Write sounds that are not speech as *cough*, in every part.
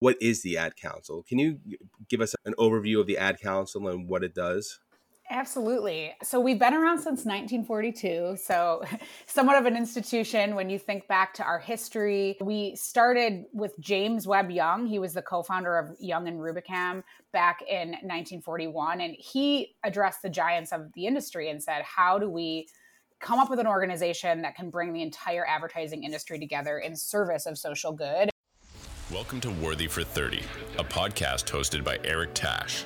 what is the Ad Council? Can you give us an overview of the Ad Council and what it does? Absolutely. So we've been around since 1942. So, *laughs* somewhat of an institution when you think back to our history. We started with James Webb Young. He was the co founder of Young and Rubicam back in 1941. And he addressed the giants of the industry and said, How do we come up with an organization that can bring the entire advertising industry together in service of social good? Welcome to Worthy for 30, a podcast hosted by Eric Tash.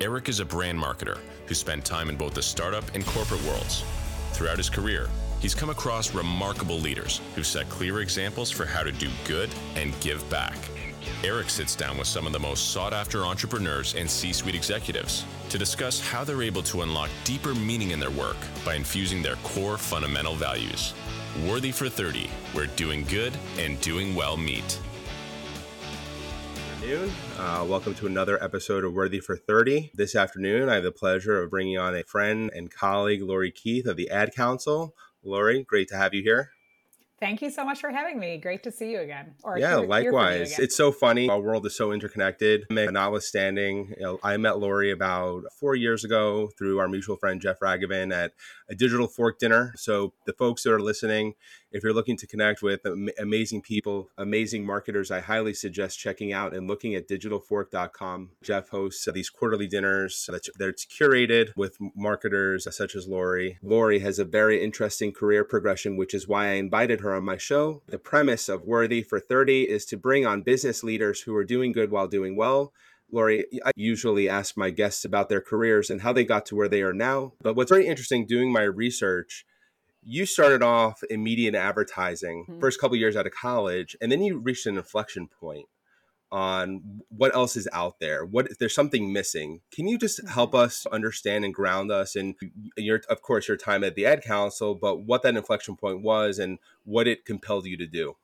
Eric is a brand marketer who spent time in both the startup and corporate worlds. Throughout his career, he's come across remarkable leaders who've set clear examples for how to do good and give back. Eric sits down with some of the most sought after entrepreneurs and C suite executives to discuss how they're able to unlock deeper meaning in their work by infusing their core fundamental values. Worthy for 30, where doing good and doing well meet afternoon. Uh, welcome to another episode of Worthy for 30. This afternoon, I have the pleasure of bringing on a friend and colleague, Laurie Keith of the Ad Council. Laurie, great to have you here. Thank you so much for having me. Great to see you again. Or yeah, hear, likewise. Hear it's so funny. Our world is so interconnected. Notwithstanding, you know, I met Laurie about four years ago through our mutual friend Jeff Ragovin at a digital fork dinner. So the folks that are listening, if you're looking to connect with amazing people, amazing marketers, I highly suggest checking out and looking at digitalfork.com. Jeff hosts these quarterly dinners that's, that's curated with marketers such as Laurie. Laurie has a very interesting career progression, which is why I invited her on my show. The premise of Worthy for 30 is to bring on business leaders who are doing good while doing well. Laurie, I usually ask my guests about their careers and how they got to where they are now. But what's very interesting doing my research you started off in media and advertising mm-hmm. first couple years out of college and then you reached an inflection point on what else is out there what if there's something missing can you just help mm-hmm. us understand and ground us in your of course your time at the ad council but what that inflection point was and what it compelled you to do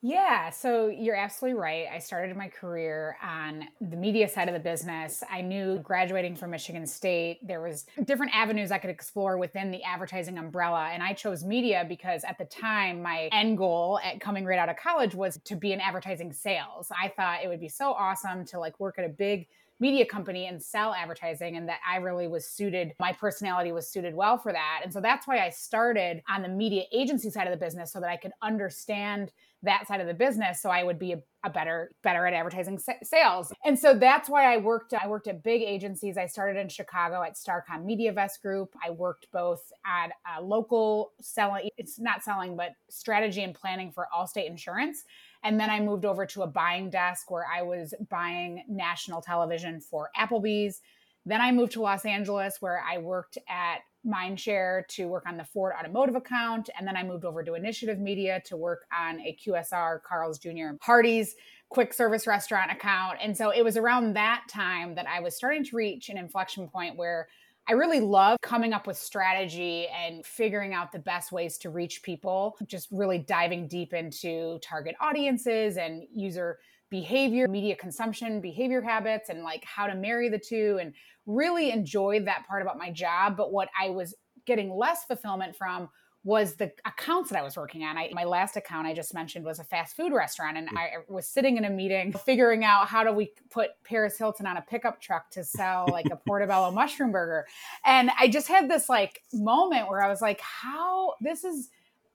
yeah, so you're absolutely right. I started my career on the media side of the business. I knew graduating from Michigan State, there was different avenues I could explore within the advertising umbrella, and I chose media because at the time my end goal at coming right out of college was to be in advertising sales. I thought it would be so awesome to like work at a big media company and sell advertising and that I really was suited my personality was suited well for that. And so that's why I started on the media agency side of the business so that I could understand that side of the business so i would be a, a better better at advertising sa- sales. And so that's why i worked i worked at big agencies. I started in chicago at starcom mediavest group. I worked both at a local selling it's not selling but strategy and planning for allstate insurance. And then i moved over to a buying desk where i was buying national television for applebee's. Then i moved to los angeles where i worked at Mindshare to work on the Ford automotive account. And then I moved over to Initiative Media to work on a QSR, Carl's Jr. Hardee's quick service restaurant account. And so it was around that time that I was starting to reach an inflection point where I really love coming up with strategy and figuring out the best ways to reach people, just really diving deep into target audiences and user behavior, media consumption, behavior habits, and like how to marry the two, and really enjoyed that part about my job. But what I was getting less fulfillment from was the accounts that I was working on. I, my last account I just mentioned was a fast food restaurant, and mm. I was sitting in a meeting figuring out how do we put Paris Hilton on a pickup truck to sell like a *laughs* portobello mushroom burger. And I just had this like moment where I was like, how this is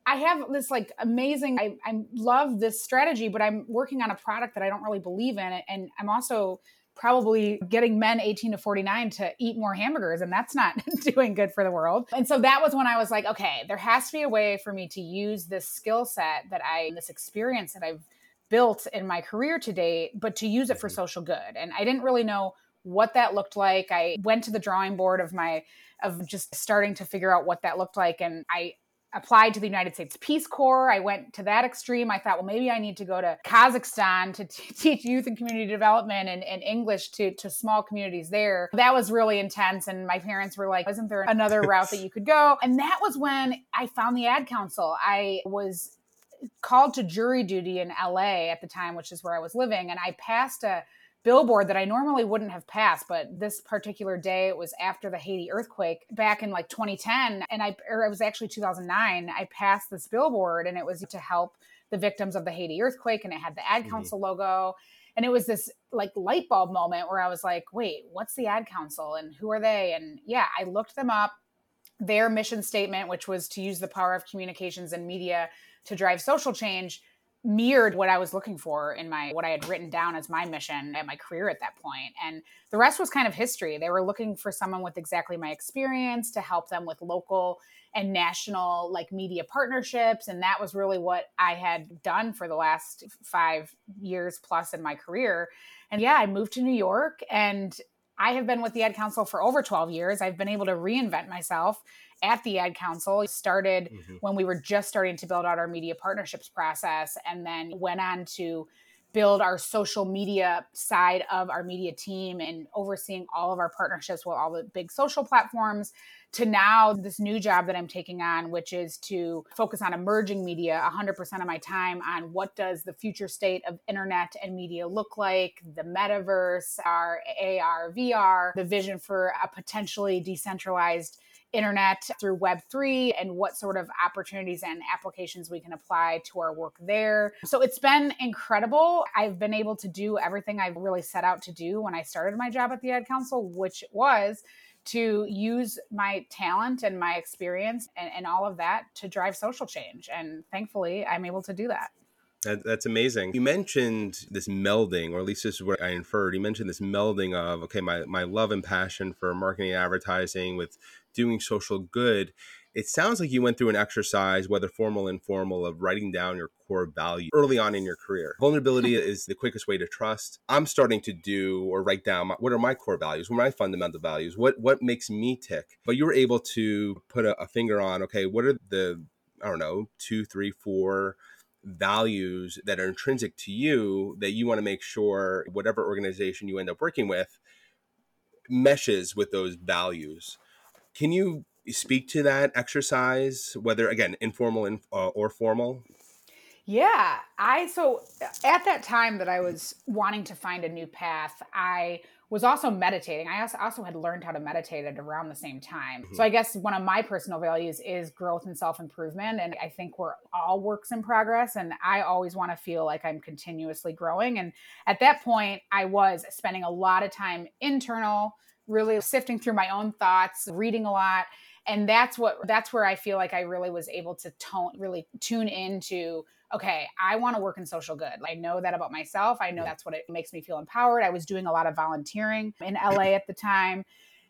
I have this like amazing, I, I love this strategy, but I'm working on a product that I don't really believe in. And I'm also probably getting men 18 to 49 to eat more hamburgers and that's not *laughs* doing good for the world. And so that was when I was like, okay, there has to be a way for me to use this skill set that I this experience that I've built in my career to date, but to use it for mm-hmm. social good. And I didn't really know what that looked like. I went to the drawing board of my of just starting to figure out what that looked like and I applied to the United States Peace Corps. I went to that extreme. I thought, well, maybe I need to go to Kazakhstan to t- *laughs* teach youth and community development and, and, English to, to small communities there. That was really intense. And my parents were like, isn't there another *laughs* route that you could go? And that was when I found the ad council. I was called to jury duty in LA at the time, which is where I was living. And I passed a billboard that I normally wouldn't have passed, but this particular day it was after the Haiti earthquake back in like 2010 and I or it was actually 2009, I passed this billboard and it was to help the victims of the Haiti earthquake and it had the ad mm-hmm. council mm-hmm. logo. And it was this like light bulb moment where I was like, wait, what's the ad council and who are they? And yeah, I looked them up. Their mission statement, which was to use the power of communications and media to drive social change, mirrored what I was looking for in my what I had written down as my mission and my career at that point. And the rest was kind of history. They were looking for someone with exactly my experience to help them with local and national like media partnerships and that was really what I had done for the last 5 years plus in my career. And yeah, I moved to New York and I have been with the Ad Council for over 12 years. I've been able to reinvent myself at the Ad Council. It started mm-hmm. when we were just starting to build out our media partnerships process and then went on to build our social media side of our media team and overseeing all of our partnerships with all the big social platforms to now this new job that I'm taking on which is to focus on emerging media 100% of my time on what does the future state of internet and media look like the metaverse our AR VR the vision for a potentially decentralized internet through Web3 and what sort of opportunities and applications we can apply to our work there. So it's been incredible. I've been able to do everything I've really set out to do when I started my job at the Ad Council, which was to use my talent and my experience and, and all of that to drive social change. And thankfully, I'm able to do that. That, that's amazing. You mentioned this melding, or at least this is what I inferred. You mentioned this melding of, okay, my, my love and passion for marketing and advertising with doing social good. It sounds like you went through an exercise, whether formal or informal, of writing down your core value early on in your career. Vulnerability *laughs* is the quickest way to trust. I'm starting to do or write down my, what are my core values, what are my fundamental values, what what makes me tick. But you were able to put a, a finger on, okay, what are the I don't know, two, three, four values that are intrinsic to you that you want to make sure whatever organization you end up working with meshes with those values. Can you speak to that exercise, whether again informal uh, or formal? Yeah, I so at that time that I was wanting to find a new path, I was also meditating. I also had learned how to meditate at around the same time. Mm-hmm. So I guess one of my personal values is growth and self improvement. And I think we're all works in progress. And I always want to feel like I'm continuously growing. And at that point, I was spending a lot of time internal, really sifting through my own thoughts, reading a lot. And that's what that's where I feel like I really was able to tone really tune into okay, I want to work in social good. I know that about myself. I know that's what it makes me feel empowered. I was doing a lot of volunteering in *clears throat* LA at the time.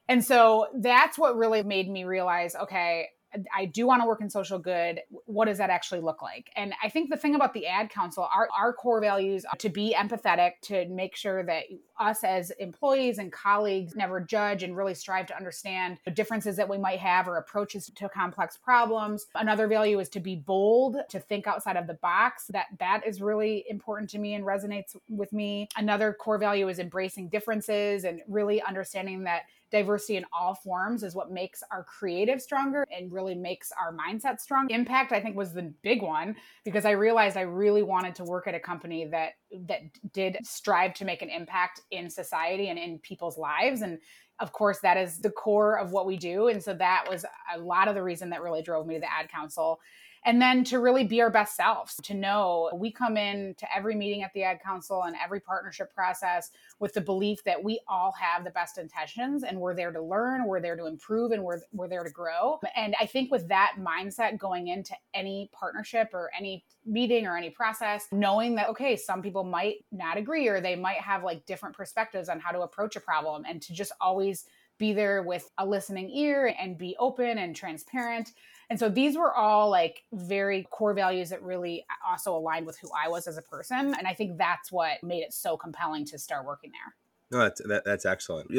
And so that's what really made me realize okay, I do want to work in social good. What does that actually look like? And I think the thing about the ad council, our, our core values to be empathetic, to make sure that us as employees and colleagues never judge and really strive to understand the differences that we might have or approaches to complex problems. Another value is to be bold, to think outside of the box. That that is really important to me and resonates with me. Another core value is embracing differences and really understanding that diversity in all forms is what makes our creative stronger and really makes our mindset strong. Impact, I think, was the big one because I realized I really wanted to work at a company that that did strive to make an impact in society and in people's lives. And of course, that is the core of what we do. And so that was a lot of the reason that really drove me to the ad council and then to really be our best selves to know we come in to every meeting at the ad council and every partnership process with the belief that we all have the best intentions and we're there to learn we're there to improve and we're, we're there to grow. And i think with that mindset going into any partnership or any meeting or any process knowing that okay some people might not agree or they might have like different perspectives on how to approach a problem and to just always be there with a listening ear and be open and transparent and so these were all like very core values that really also aligned with who I was as a person. And I think that's what made it so compelling to start working there. No, that's that, that's excellent.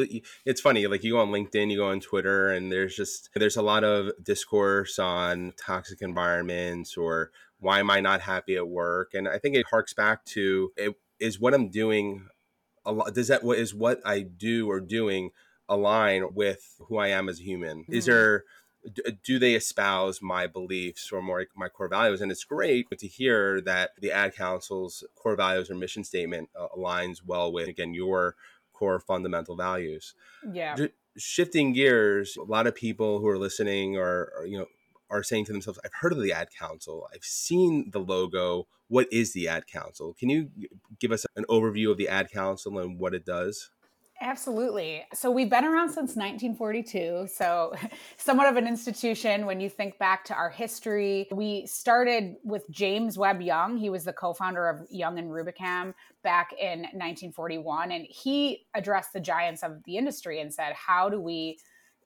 It's funny, like you go on LinkedIn, you go on Twitter, and there's just there's a lot of discourse on toxic environments or why am I not happy at work, and I think it harks back to it is what I'm doing. A lot does that what is what I do or doing align with who I am as a human? Mm-hmm. Is there do they espouse my beliefs or more my core values and it's great to hear that the ad council's core values or mission statement uh, aligns well with again your core fundamental values yeah shifting gears a lot of people who are listening are, you know are saying to themselves, I've heard of the ad council, I've seen the logo. What is the ad council? Can you give us an overview of the ad council and what it does? Absolutely. So we've been around since 1942. So *laughs* somewhat of an institution when you think back to our history. We started with James Webb Young. He was the co-founder of Young and Rubicam back in 1941 and he addressed the giants of the industry and said, "How do we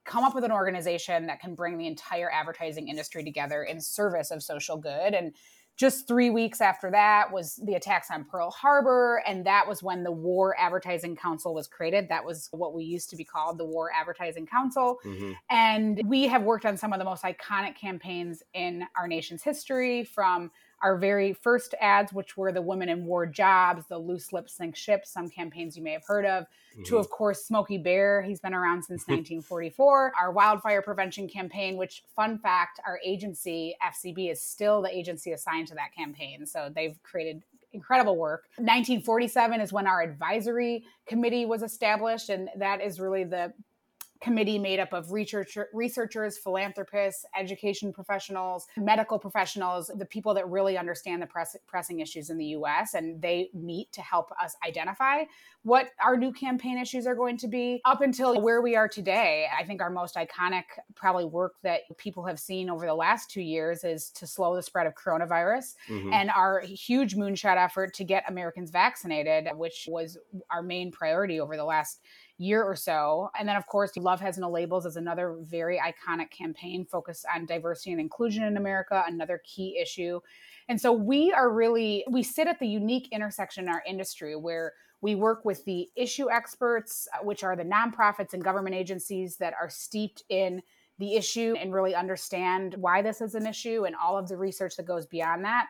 come up with an organization that can bring the entire advertising industry together in service of social good?" And just three weeks after that was the attacks on Pearl Harbor. And that was when the War Advertising Council was created. That was what we used to be called the War Advertising Council. Mm-hmm. And we have worked on some of the most iconic campaigns in our nation's history from our very first ads, which were the Women in War Jobs, the Loose Lips Sink Ships, some campaigns you may have heard of, mm-hmm. to, of course, Smokey Bear. He's been around since *laughs* 1944. Our wildfire prevention campaign, which, fun fact, our agency, FCB, is still the agency assigned to that campaign. So they've created incredible work. 1947 is when our advisory committee was established, and that is really the committee made up of researcher, researchers, philanthropists, education professionals, medical professionals, the people that really understand the press, pressing issues in the US. And they meet to help us identify what our new campaign issues are going to be up until where we are today. I think our most iconic, probably work that people have seen over the last two years is to slow the spread of coronavirus mm-hmm. and our huge moonshot effort to get Americans vaccinated, which was our main priority over the last year or so. And then, of course, Love Has No Labels is another very iconic campaign focused on diversity and inclusion in America, another key issue. And so we are really, we sit at the unique intersection in our industry where we work with the issue experts, uh, which are the nonprofits and government agencies that are steeped in the issue and really understand why this is an issue and all of the research that goes beyond that.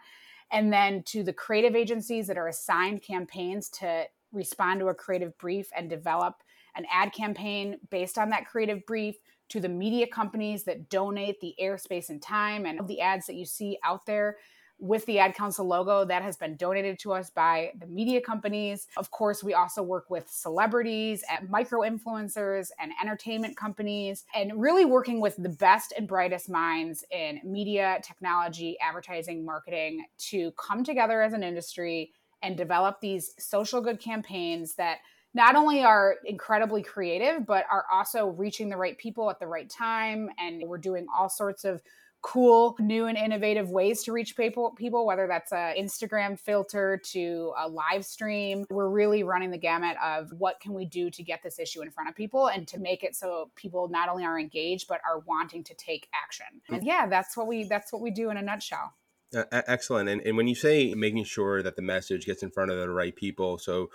And then to the creative agencies that are assigned campaigns to respond to a creative brief and develop an ad campaign based on that creative brief to the media companies that donate the airspace and time and the ads that you see out there with the ad council logo that has been donated to us by the media companies. Of course we also work with celebrities and micro influencers and entertainment companies and really working with the best and brightest minds in media technology advertising marketing to come together as an industry and develop these social good campaigns that not only are incredibly creative, but are also reaching the right people at the right time. And we're doing all sorts of cool, new and innovative ways to reach people, people whether that's a Instagram filter to a live stream. We're really running the gamut of what can we do to get this issue in front of people and to make it so people not only are engaged but are wanting to take action. And yeah, that's what we that's what we do in a nutshell. Uh, excellent. And, and when you say making sure that the message gets in front of the right people, so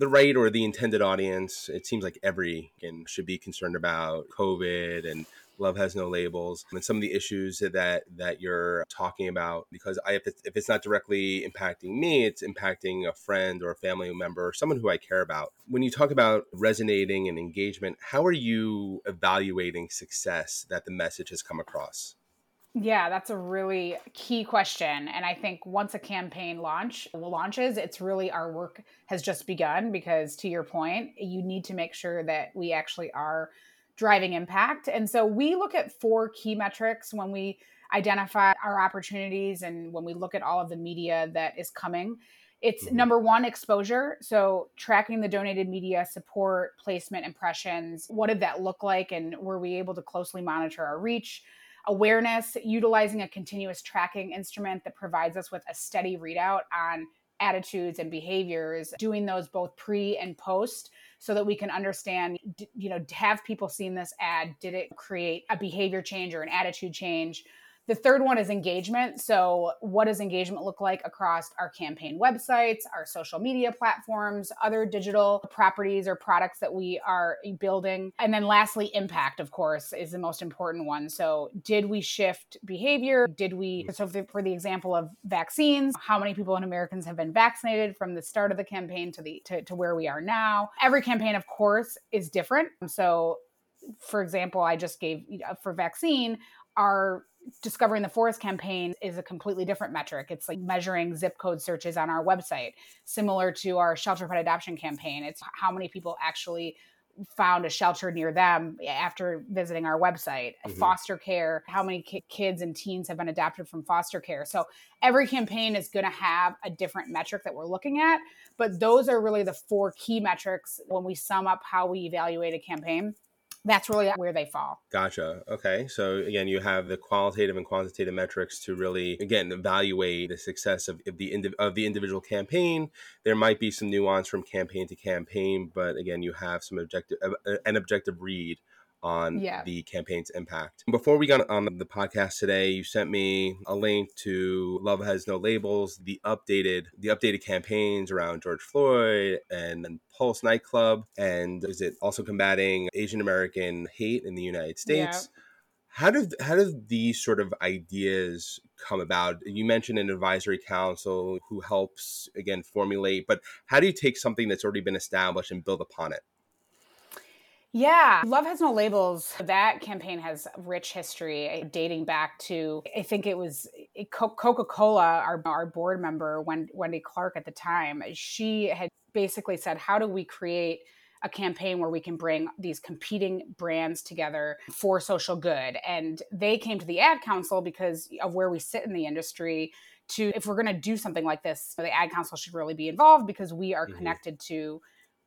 the right or the intended audience, it seems like every should be concerned about COVID and love has no labels and some of the issues that that you're talking about because I, if, it's, if it's not directly impacting me it's impacting a friend or a family member or someone who i care about. When you talk about resonating and engagement how are you evaluating success that the message has come across yeah, that's a really key question. And I think once a campaign launch launches, it's really our work has just begun because to your point, you need to make sure that we actually are driving impact. And so we look at four key metrics when we identify our opportunities and when we look at all of the media that is coming. It's mm-hmm. number one, exposure. So, tracking the donated media, support, placement, impressions. What did that look like? And were we able to closely monitor our reach? Awareness, utilizing a continuous tracking instrument that provides us with a steady readout on attitudes and behaviors, doing those both pre and post so that we can understand, you know, have people seen this ad? Did it create a behavior change or an attitude change? The third one is engagement. So, what does engagement look like across our campaign websites, our social media platforms, other digital properties or products that we are building? And then, lastly, impact, of course, is the most important one. So, did we shift behavior? Did we, so for the example of vaccines, how many people in Americans have been vaccinated from the start of the campaign to the to, to where we are now? Every campaign, of course, is different. So, for example, I just gave uh, for vaccine, our discovering the forest campaign is a completely different metric. It's like measuring zip code searches on our website similar to our shelter pet adoption campaign. It's how many people actually found a shelter near them after visiting our website. Mm-hmm. foster care how many ki- kids and teens have been adopted from foster care. So every campaign is going to have a different metric that we're looking at but those are really the four key metrics when we sum up how we evaluate a campaign that's really where they fall. Gotcha. Okay. So again, you have the qualitative and quantitative metrics to really again evaluate the success of, the of the individual campaign. There might be some nuance from campaign to campaign, but again, you have some objective uh, an objective read on yeah. the campaign's impact. Before we got on the podcast today, you sent me a link to Love Has No Labels, the updated the updated campaigns around George Floyd and, and Pulse nightclub, and is it also combating Asian American hate in the United States? Yeah. How did how do these sort of ideas come about? You mentioned an advisory council who helps again formulate, but how do you take something that's already been established and build upon it? Yeah, Love Has No Labels. That campaign has rich history eh, dating back to, I think it was eh, Coca Cola, our, our board member, Wendy Clark at the time. She had basically said, How do we create a campaign where we can bring these competing brands together for social good? And they came to the ad council because of where we sit in the industry. To if we're going to do something like this, the ad council should really be involved because we are mm-hmm. connected to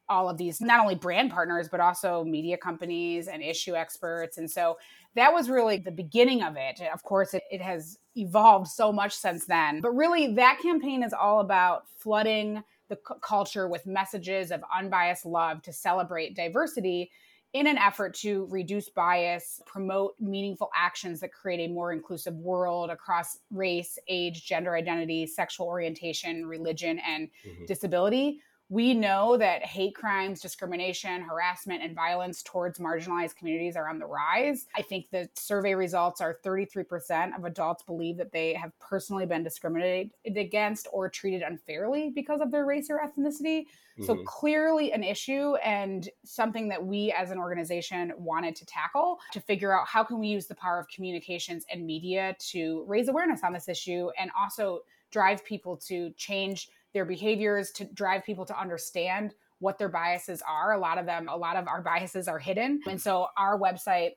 all of these not only brand partners but also media companies and issue experts. And so that was really the beginning of it. Of course it, it has evolved so much since then. But really that campaign is all about flooding the c- culture with messages of unbiased love to celebrate diversity in an effort to reduce bias, promote meaningful actions that create a more inclusive world across race, age, gender identity, sexual orientation, religion, and mm-hmm. disability we know that hate crimes, discrimination, harassment, and violence towards marginalized communities are on the rise. I think the survey results are 33% of adults believe that they have personally been discriminated against or treated unfairly because of their race or ethnicity. Mm-hmm. So clearly an issue and something that we as an organization wanted to tackle to figure out how can we use the power of communications and media to raise awareness on this issue and also drive people to change their behaviors to drive people to understand what their biases are. A lot of them, a lot of our biases are hidden. And so our website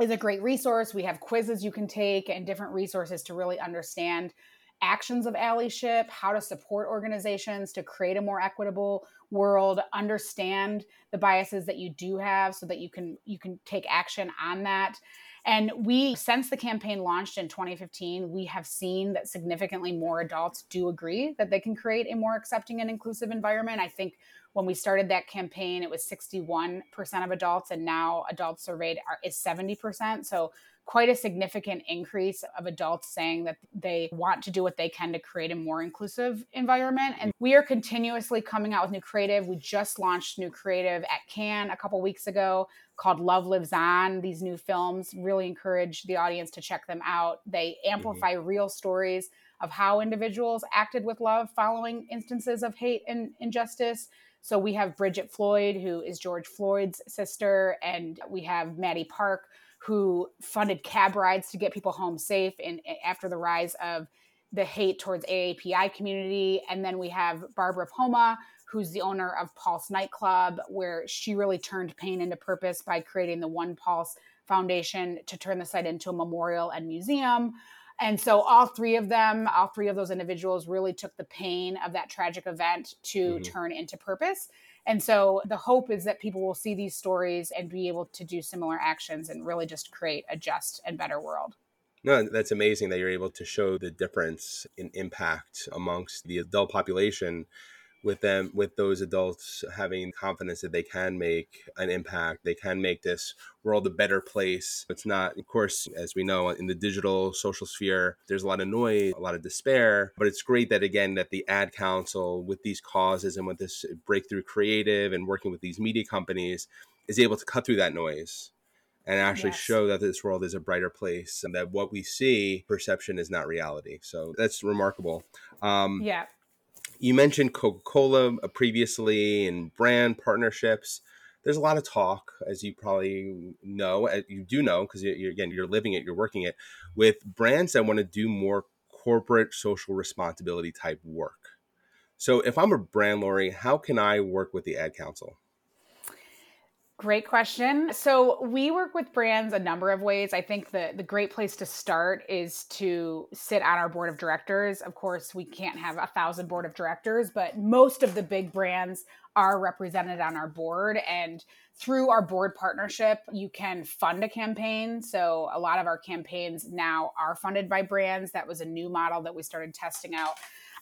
is a great resource. We have quizzes you can take and different resources to really understand actions of allyship, how to support organizations to create a more equitable world, understand the biases that you do have so that you can you can take action on that. And we, since the campaign launched in 2015, we have seen that significantly more adults do agree that they can create a more accepting and inclusive environment. I think when we started that campaign, it was 61% of adults, and now adults surveyed are, is 70%. So quite a significant increase of adults saying that they want to do what they can to create a more inclusive environment. And we are continuously coming out with new creative. We just launched new creative at Cannes a couple weeks ago called Love Lives On. These new films really encourage the audience to check them out. They amplify mm-hmm. real stories of how individuals acted with love following instances of hate and injustice. So we have Bridget Floyd, who is George Floyd's sister, and we have Maddie Park, who funded cab rides to get people home safe and after the rise of the hate towards AAPI community. And then we have Barbara Poma, who's the owner of Pulse Nightclub, where she really turned pain into purpose by creating the One Pulse Foundation to turn the site into a memorial and museum. And so all three of them, all three of those individuals really took the pain of that tragic event to mm-hmm. turn into purpose. And so the hope is that people will see these stories and be able to do similar actions and really just create a just and better world. No, that's amazing that you're able to show the difference in impact amongst the adult population with them with those adults having confidence that they can make an impact they can make this world a better place. It's not of course as we know in the digital social sphere there's a lot of noise a lot of despair but it's great that again that the ad council with these causes and with this breakthrough creative and working with these media companies is able to cut through that noise and actually yes. show that this world is a brighter place and that what we see perception is not reality. So that's remarkable. Um, yeah you mentioned Coca Cola uh, previously and brand partnerships. There's a lot of talk, as you probably know, you do know because again you're living it, you're working it with brands that want to do more corporate social responsibility type work. So if I'm a brand, Laurie, how can I work with the ad council? Great question. So we work with brands a number of ways. I think the the great place to start is to sit on our board of directors. Of course, we can't have a thousand board of directors, but most of the big brands are represented on our board and through our board partnership you can fund a campaign so a lot of our campaigns now are funded by brands that was a new model that we started testing out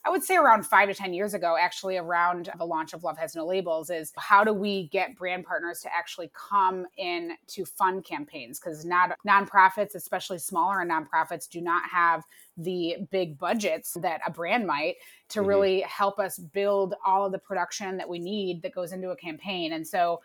I would say around five to 10 years ago, actually, around the launch of Love Has No Labels, is how do we get brand partners to actually come in to fund campaigns? Because not nonprofits, especially smaller nonprofits, do not have the big budgets that a brand might to mm-hmm. really help us build all of the production that we need that goes into a campaign. And so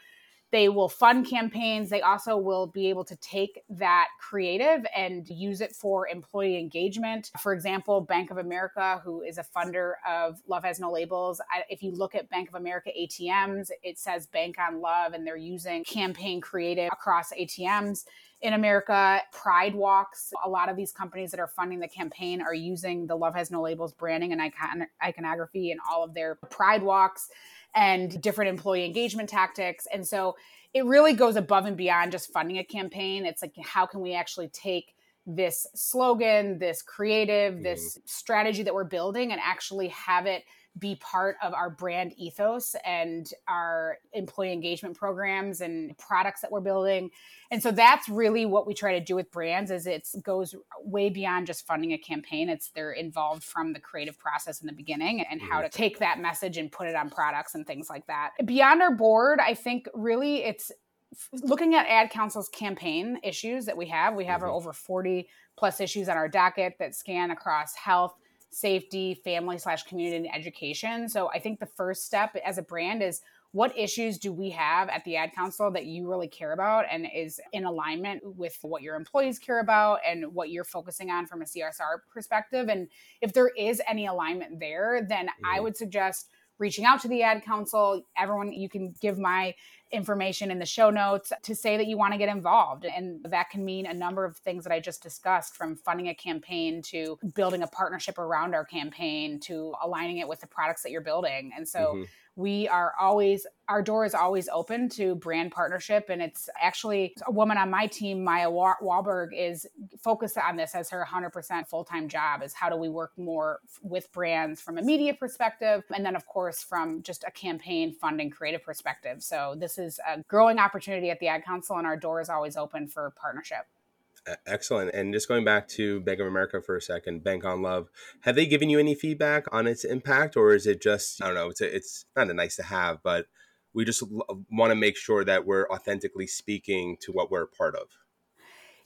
they will fund campaigns. They also will be able to take that creative and use it for employee engagement. For example, Bank of America, who is a funder of Love Has No Labels, if you look at Bank of America ATMs, it says Bank on Love, and they're using campaign creative across ATMs in America, Pride Walks. A lot of these companies that are funding the campaign are using the Love Has No Labels branding and icon- iconography in all of their Pride Walks and different employee engagement tactics. And so it really goes above and beyond just funding a campaign. It's like, how can we actually take this slogan, this creative, mm-hmm. this strategy that we're building and actually have it be part of our brand ethos and our employee engagement programs and products that we're building. And so that's really what we try to do with brands is it goes way beyond just funding a campaign. It's they're involved from the creative process in the beginning and how to take that message and put it on products and things like that. Beyond our board i think really it's looking at ad council's campaign issues that we have we have mm-hmm. over 40 plus issues on our docket that scan across health safety, family slash community and education. So I think the first step as a brand is what issues do we have at the ad council that you really care about and is in alignment with what your employees care about and what you're focusing on from a CSR perspective? And if there is any alignment there, then mm-hmm. I would suggest reaching out to the ad council. Everyone, you can give my information in the show notes to say that you want to get involved. And that can mean a number of things that I just discussed from funding a campaign to building a partnership around our campaign to aligning it with the products that you're building. And so mm-hmm we are always our door is always open to brand partnership and it's actually a woman on my team maya wahlberg is focused on this as her 100% full-time job is how do we work more with brands from a media perspective and then of course from just a campaign funding creative perspective so this is a growing opportunity at the ad council and our door is always open for partnership Excellent. And just going back to Bank of America for a second, Bank on Love, have they given you any feedback on its impact, or is it just I don't know? It's a, it's not a nice to have, but we just want to make sure that we're authentically speaking to what we're a part of.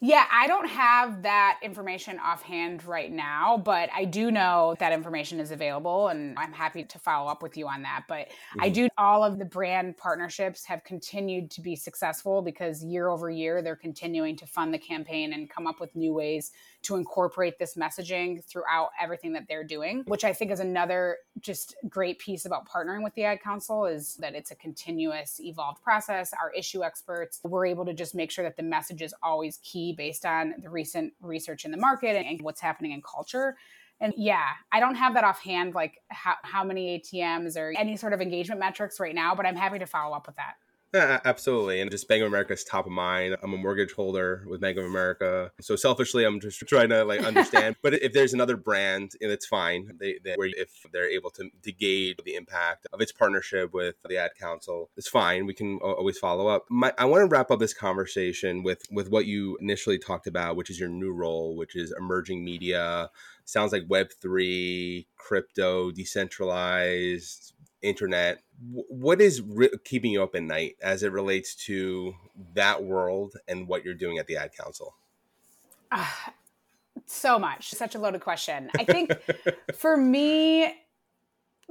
Yeah, I don't have that information offhand right now, but I do know that information is available and I'm happy to follow up with you on that. But mm-hmm. I do, all of the brand partnerships have continued to be successful because year over year, they're continuing to fund the campaign and come up with new ways to incorporate this messaging throughout everything that they're doing, which I think is another just great piece about partnering with the Ad Council is that it's a continuous evolved process. Our issue experts, we're able to just make sure that the message is always key based on the recent research in the market and what's happening in culture. And yeah, I don't have that offhand, like how, how many ATMs or any sort of engagement metrics right now, but I'm happy to follow up with that. Yeah, absolutely. And just Bank of America is top of mind. I'm a mortgage holder with Bank of America. So selfishly, I'm just trying to like understand. *laughs* but if there's another brand, and it's fine. They, they, where if they're able to, to gauge the impact of its partnership with the ad council, it's fine. We can always follow up. My, I want to wrap up this conversation with, with what you initially talked about, which is your new role, which is emerging media. Sounds like Web3, crypto, decentralized, internet what is re- keeping you up at night as it relates to that world and what you're doing at the ad council? Uh, *sighs* so much. Such a loaded question. I think *laughs* for me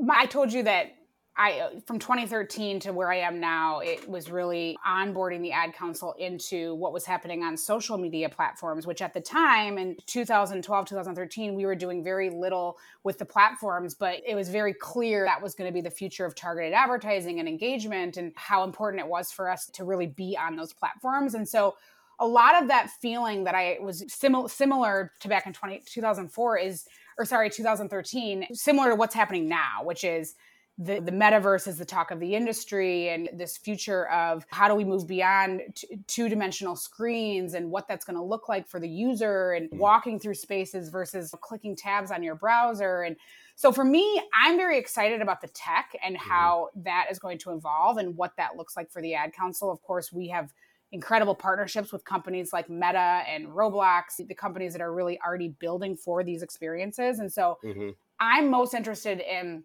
my, i told you that I from 2013 to where I am now, it was really onboarding the ad council into what was happening on social media platforms, which at the time in 2012, 2013, we were doing very little with the platforms, but it was very clear that was going to be the future of targeted advertising and engagement and how important it was for us to really be on those platforms. And so a lot of that feeling that I was similar similar to back in 20, 2004 is or sorry 2013 similar to what's happening now which is the, the metaverse is the talk of the industry and this future of how do we move beyond t- two dimensional screens and what that's going to look like for the user and walking through spaces versus clicking tabs on your browser. And so for me, I'm very excited about the tech and mm-hmm. how that is going to evolve and what that looks like for the ad council. Of course, we have incredible partnerships with companies like Meta and Roblox, the companies that are really already building for these experiences. And so mm-hmm. I'm most interested in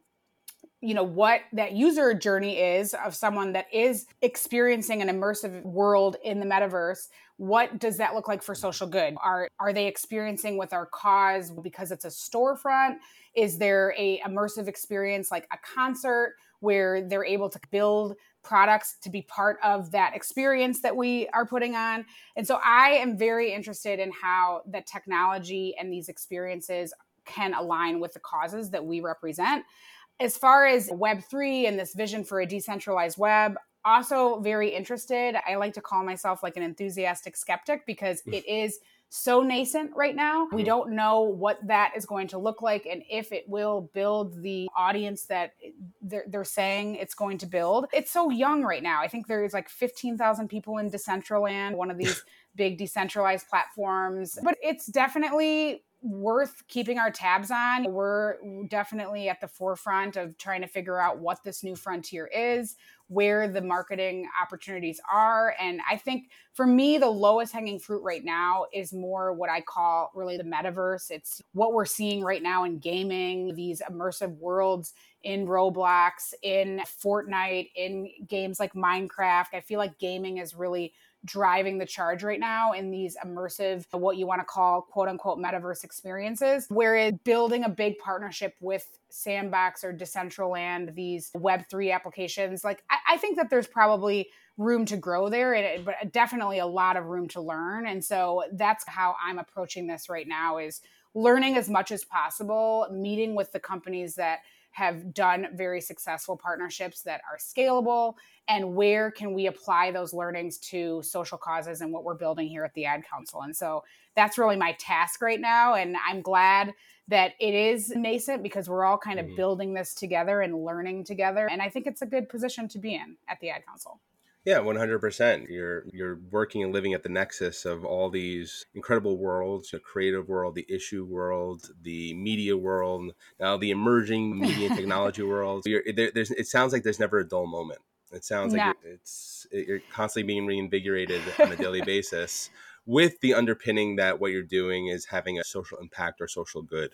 you know what that user journey is of someone that is experiencing an immersive world in the metaverse what does that look like for social good? Are are they experiencing with our cause because it's a storefront? Is there a immersive experience like a concert where they're able to build products to be part of that experience that we are putting on? And so i am very interested in how the technology and these experiences can align with the causes that we represent as far as Web3 and this vision for a decentralized web, also very interested. I like to call myself like an enthusiastic skeptic because it is so nascent right now. We mm-hmm. don't know what that is going to look like and if it will build the audience that they're, they're saying it's going to build. It's so young right now. I think there's like 15,000 people in Decentraland, one of *laughs* these big decentralized platforms, but it's definitely worth keeping our tabs on. We're definitely at the forefront of trying to figure out what this new frontier is, where the marketing opportunities are. And I think for me, the lowest hanging fruit right now is more what I call really the metaverse. It's what we're seeing right now in gaming, these immersive worlds in Roblox, in Fortnite, in games like Minecraft. I feel like gaming is really driving the charge right now in these immersive, what you want to call quote unquote metaverse experiences, whereas building a big partnership with Sandbox or Decentraland, these Web3 applications, like I, I think that there's probably room to grow there, and, but definitely a lot of room to learn. And so that's how I'm approaching this right now is learning as much as possible, meeting with the companies that have done very successful partnerships that are scalable and where can we apply those learnings to social causes and what we're building here at the ad council and so that's really my task right now and i'm glad that it is nascent because we're all kind of mm-hmm. building this together and learning together and i think it's a good position to be in at the ad council yeah, one hundred percent. You're you're working and living at the nexus of all these incredible worlds: the creative world, the issue world, the media world, now the emerging media and technology *laughs* world. There, there's, it sounds like there's never a dull moment. It sounds like it's you're constantly being reinvigorated on a daily basis, with the underpinning that what you're doing is having a social impact or social good.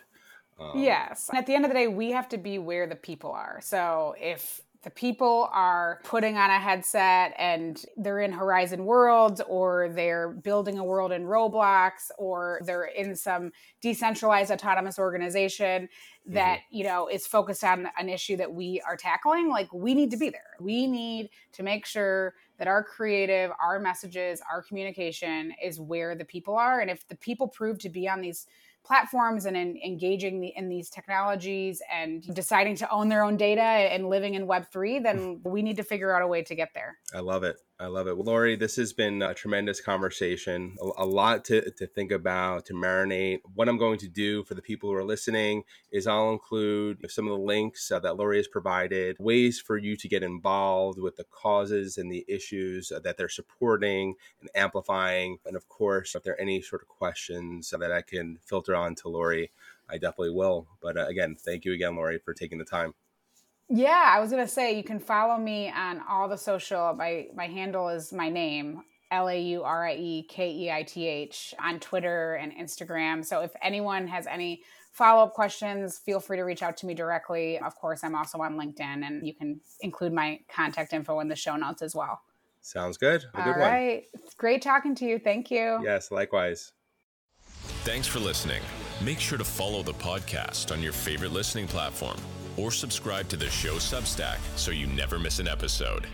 Um, yes. And at the end of the day, we have to be where the people are. So if the people are putting on a headset and they're in Horizon Worlds or they're building a world in Roblox or they're in some decentralized autonomous organization that, mm-hmm. you know, is focused on an issue that we are tackling, like we need to be there. We need to make sure that our creative, our messages, our communication is where the people are and if the people prove to be on these platforms and in engaging the, in these technologies and deciding to own their own data and living in Web3, then we need to figure out a way to get there. I love it. I love it. Well, Laurie, this has been a tremendous conversation, a, a, lot to, to think about, to marinate. What I'm going to do for the people who are listening is I'll include some of the links uh, that Laurie has provided, ways for you to get involved with the causes and the issues uh, that they're supporting and amplifying. And of course, if there are any sort of questions that I can filter on to Laurie, I definitely will. But uh, again, thank you again, Laurie, for taking the time. Yeah, I was gonna say you can follow me on all the social. My my handle is my name, L A U R I E K E I T H, on Twitter and Instagram. So if anyone has any follow up questions, feel free to reach out to me directly. Of course, I'm also on LinkedIn, and you can include my contact info in the show notes as well. Sounds good. A good All right. One. It's great talking to you. Thank you. Yes, likewise. Thanks for listening. Make sure to follow the podcast on your favorite listening platform or subscribe to the show Substack so you never miss an episode.